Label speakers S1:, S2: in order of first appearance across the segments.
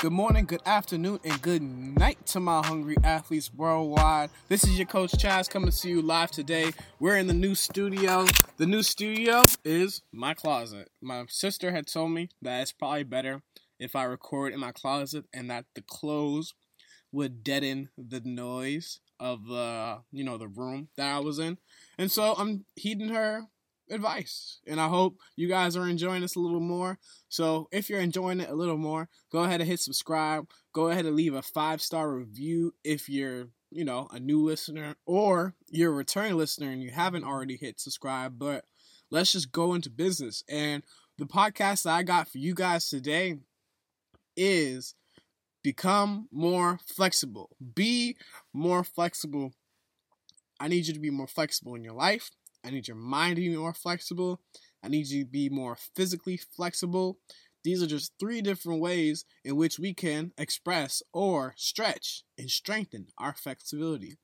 S1: Good morning, good afternoon, and good night to my hungry athletes worldwide. This is your coach Chaz coming to you live today. We're in the new studio. The new studio is my closet. My sister had told me that it's probably better if I record in my closet and that the clothes would deaden the noise of the you know the room that I was in. And so I'm heeding her advice. And I hope you guys are enjoying this a little more. So if you're enjoying it a little more, go ahead and hit subscribe. Go ahead and leave a five star review if you're, you know, a new listener or you're a returning listener and you haven't already hit subscribe. But let's just go into business. And the podcast that I got for you guys today is become more flexible. Be more flexible. I need you to be more flexible in your life. I need your mind to be more flexible. I need you to be more physically flexible. These are just three different ways in which we can express or stretch and strengthen our flexibility.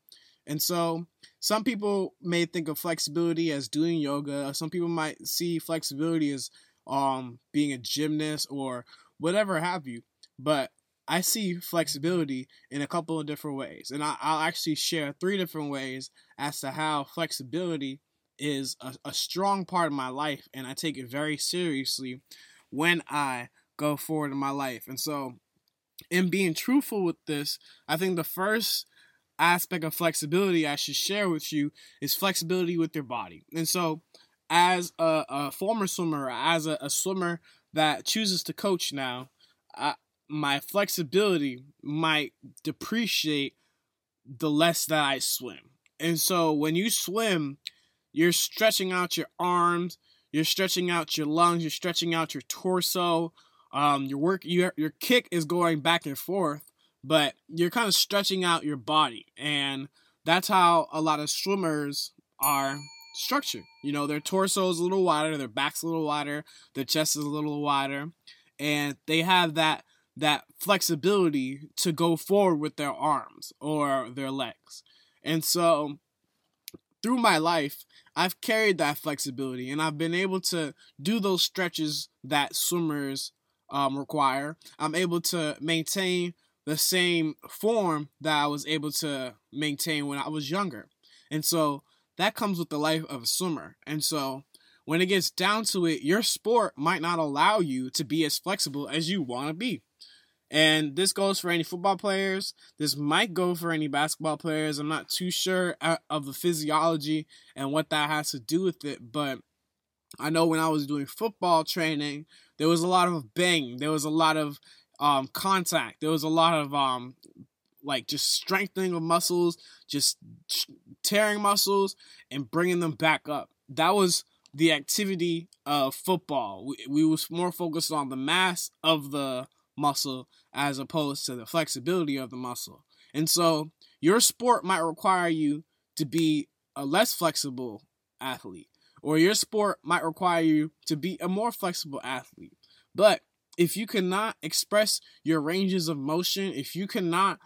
S1: And so, some people may think of flexibility as doing yoga. Some people might see flexibility as um, being a gymnast or whatever have you. But I see flexibility in a couple of different ways. And I, will actually share three different ways as to how flexibility is a, a strong part of my life and I take it very seriously when I go forward in my life. And so, in being truthful with this, I think the first aspect of flexibility I should share with you is flexibility with your body. And so, as a, a former swimmer, as a, a, swimmer that chooses to coach now, I, my flexibility might depreciate the less that I swim. And so, when you swim, you're stretching out your arms, you're stretching out your lungs, you're stretching out your torso. Um, your work, your your kick is going back and forth, but you're kind of stretching out your body, and that's how a lot of swimmers are structured. You know, their torso is a little wider, their back's a little wider, their chest is a little wider, and they have that that flexibility to go forward with their arms or their legs. And so through my life, I've carried that flexibility and I've been able to do those stretches that swimmers um, require. I'm able to maintain the same form that I was able to maintain when I was younger. And so that comes with the life of a swimmer. And so when it gets down to it, your sport might not allow you to be as flexible as you want to be. And this goes for any football players. This might go for any basketball players. I'm not too sure uh, of the physiology and what that has to do with it. But I know when I was doing football training, there was a lot of bang. There was a lot of um, contact. There was a lot of um, like just strengthening of muscles, just tearing muscles and bringing them back up. That was the activity of football. We, we was more focused on the mass of the muscle as opposed to the flexibility of the muscle. And so your sport might require you to be a less flexible athlete, or your sport might require you to be a more flexible athlete. But if you cannot express your ranges of motion, if you cannot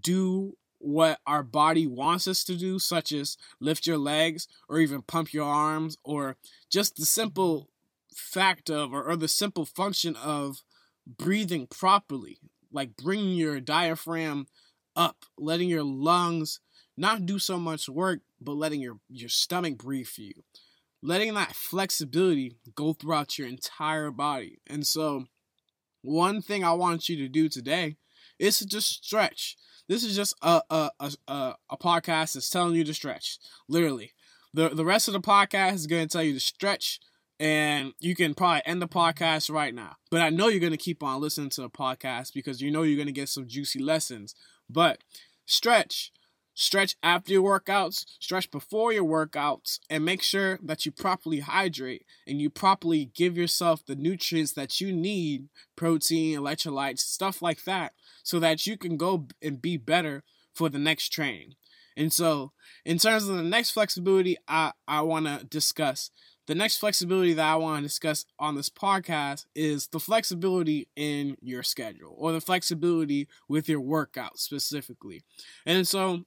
S1: do what our body wants us to do, such as lift your legs or even pump your arms, or just the simple fact of or, or the simple function of breathing properly, like bringing your diaphragm up, letting your lungs not do so much work, but letting your, your stomach breathe for you. Letting that flexibility go throughout your entire body. And so, one thing I want you to do today is to just stretch. This is just a, a, a, a podcast that's telling you to stretch, literally. The, the rest of the podcast is going to tell you to stretch, and you can probably end the podcast right now. But I know you're going to keep on listening to the podcast because you know you're going to get some juicy lessons. But stretch, stretch after your workouts, stretch before your workouts, and make sure that you properly hydrate and you properly give yourself the nutrients that you need protein, electrolytes, stuff like that so that you can go and be better for the next training. And so, in terms of the next flexibility, I, I want to discuss the next flexibility that I want to discuss on this podcast is the flexibility in your schedule or the flexibility with your workout specifically. And so,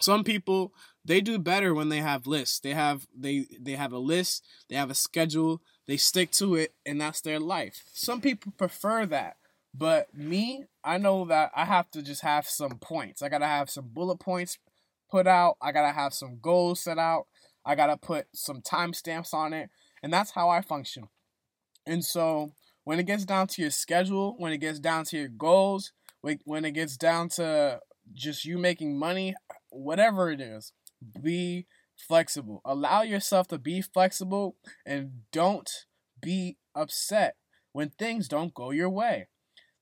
S1: some people they do better when they have lists. They have they they have a list, they have a schedule, they stick to it, and that's their life. Some people prefer that. But me, I know that I have to just have some points. I gotta have some bullet points put out. I gotta have some goals set out. I gotta put some timestamps on it, and that's how I function. And so when it gets down to your schedule, when it gets down to your goals, when it gets down to just you making money, whatever it is, be flexible. Allow yourself to be flexible and don't be upset when things don't go your way.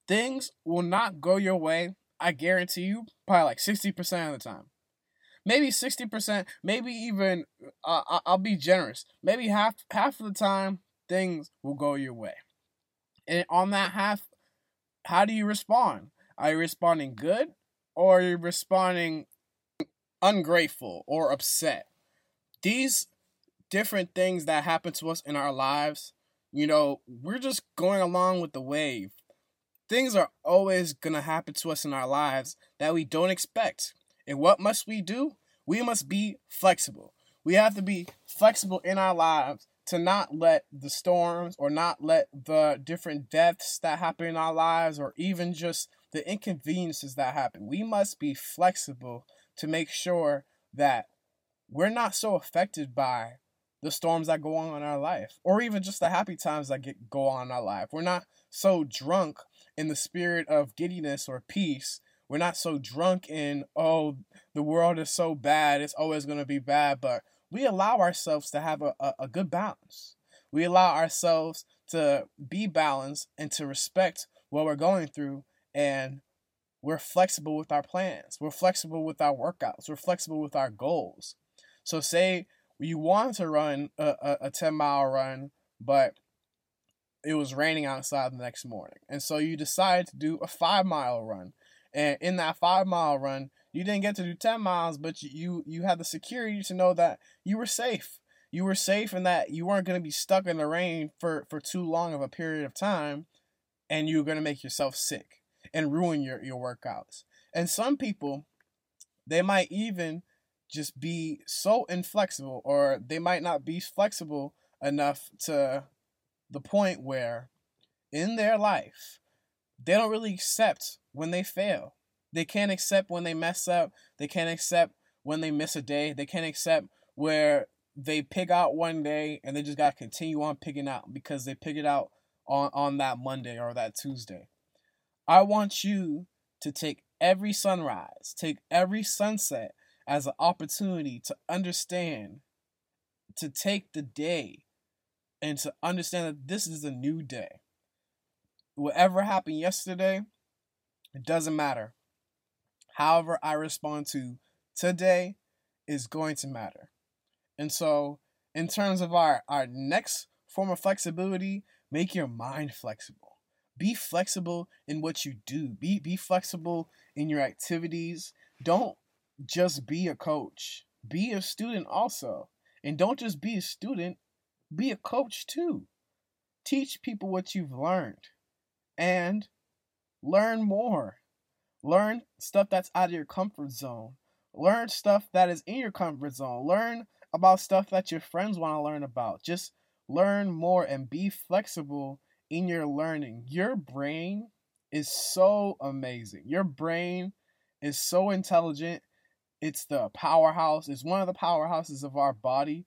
S1: Things will not go your way, I guarantee you, probably like 60% of the time maybe 60%, maybe even uh, I'll be generous. Maybe half half of the time things will go your way. And on that half, how do you respond? Are you responding good or are you responding ungrateful or upset? These different things that happen to us in our lives, you know, we're just going along with the wave. Things are always going to happen to us in our lives that we don't expect. And what must we do? We must be flexible. We have to be flexible in our lives to not let the storms or not let the different deaths that happen in our lives or even just the inconveniences that happen. We must be flexible to make sure that we're not so affected by the storms that go on in our life or even just the happy times that get go on in our life. We're not so drunk in the spirit of giddiness or peace we're not so drunk in oh the world is so bad it's always going to be bad but we allow ourselves to have a, a, a, good balance. We allow ourselves to be balanced and to respect what we're going through and we're flexible with our plans. We're flexible with our workouts. We're flexible with our goals. So say you want to run a, a, a 10 mile run but it was raining outside the next morning and so you decide to do a five mile run and in that five mile run, you didn't get to do 10 miles, but you, you had the security to know that you were safe. You were safe and that you weren't going to be stuck in the rain for, for too long of a period of time and you were going to make yourself sick and ruin your, your workouts. And some people, they might even just be so inflexible or they might not be flexible enough to the point where in their life they don't really accept when they fail. They can't accept when they mess up. They can't accept when they miss a day. They can't accept where they pick out one day and they just got to continue on picking out because they pick it out on, on that Monday or that Tuesday. I want you to take every sunrise, take every sunset as an opportunity to understand, to take the day and to understand that this is a new day. Whatever happened yesterday, it doesn't matter. However, I respond to today is going to matter. And so, in terms of our, our next form of flexibility, make your mind flexible. Be flexible in what you do. Be be flexible in your activities. Don't just be a coach. Be a student also. And don't just be a student, be a coach too. Teach people what you've learned. And learn more. Learn stuff that's out of your comfort zone. Learn stuff that is in your comfort zone. Learn about stuff that your friends want to learn about. Just learn more and be flexible in your learning. Your brain is so amazing. Your brain is so intelligent. It's the powerhouse. It's one of the powerhouses of our body.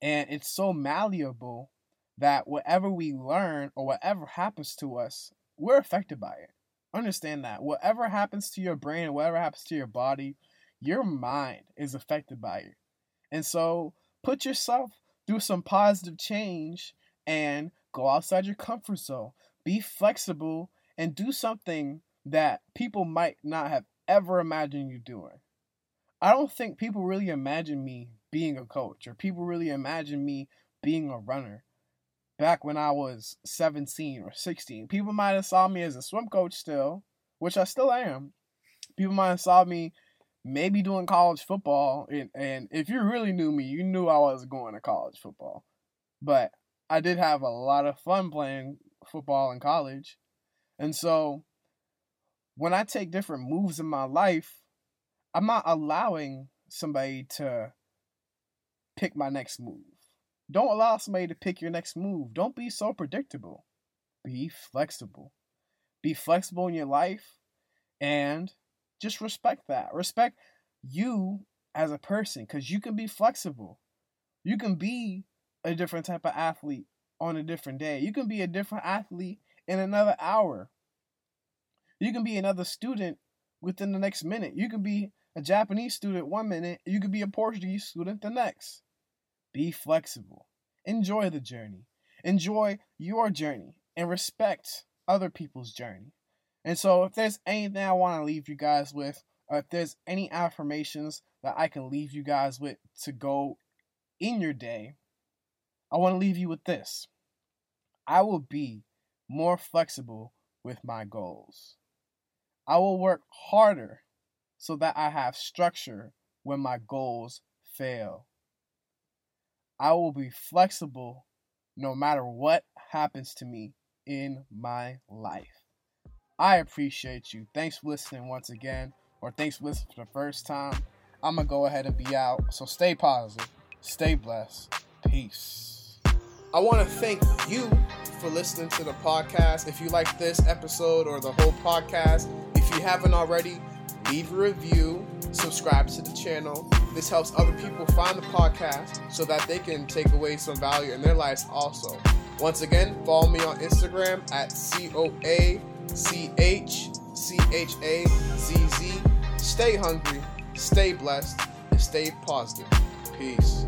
S1: And it's so malleable that whatever we learn or whatever happens to us, we're affected by it. Understand that. Whatever happens to your brain, whatever happens to your body, your mind is affected by it. And so put yourself through some positive change and go outside your comfort zone. Be flexible and do something that people might not have ever imagined you doing. I don't think people really imagine me being a coach or people really imagine me being a runner back when I was 17 or 16. People might have saw me as a swim coach still, which I still am. People might have saw me maybe doing college football. And, and if you really knew me, you knew I was going to college football. But I did have a lot of fun playing football in college. And so when I take different moves in my life, I'm not allowing somebody to pick my next move. Don't allow somebody to pick your next move. Don't be so predictable. Be flexible. Be flexible in your life and just respect that. Respect you as a person because you can be flexible. You can be a different type of athlete on a different day. You can be a different athlete in another hour. You can be another student within the next minute. You can be a Japanese student one minute, you could be a Portuguese student the next. Be flexible. Enjoy the journey. Enjoy your journey and respect other people's journey. And so, if there's anything I want to leave you guys with, or if there's any affirmations that I can leave you guys with to go in your day, I want to leave you with this I will be more flexible with my goals. I will work harder so that I have structure when my goals fail. I will be flexible no matter what happens to me in my life. I appreciate you. Thanks for listening once again, or thanks for listening for the first time. I'm going to go ahead and be out. So stay positive, stay blessed. Peace. I want to thank you for listening to the podcast. If you like this episode or the whole podcast, if you haven't already, leave a review, subscribe to the channel. This helps other people find the podcast so that they can take away some value in their lives also. Once again, follow me on Instagram at C O A C H C H A Z Z. Stay hungry, stay blessed, and stay positive. Peace.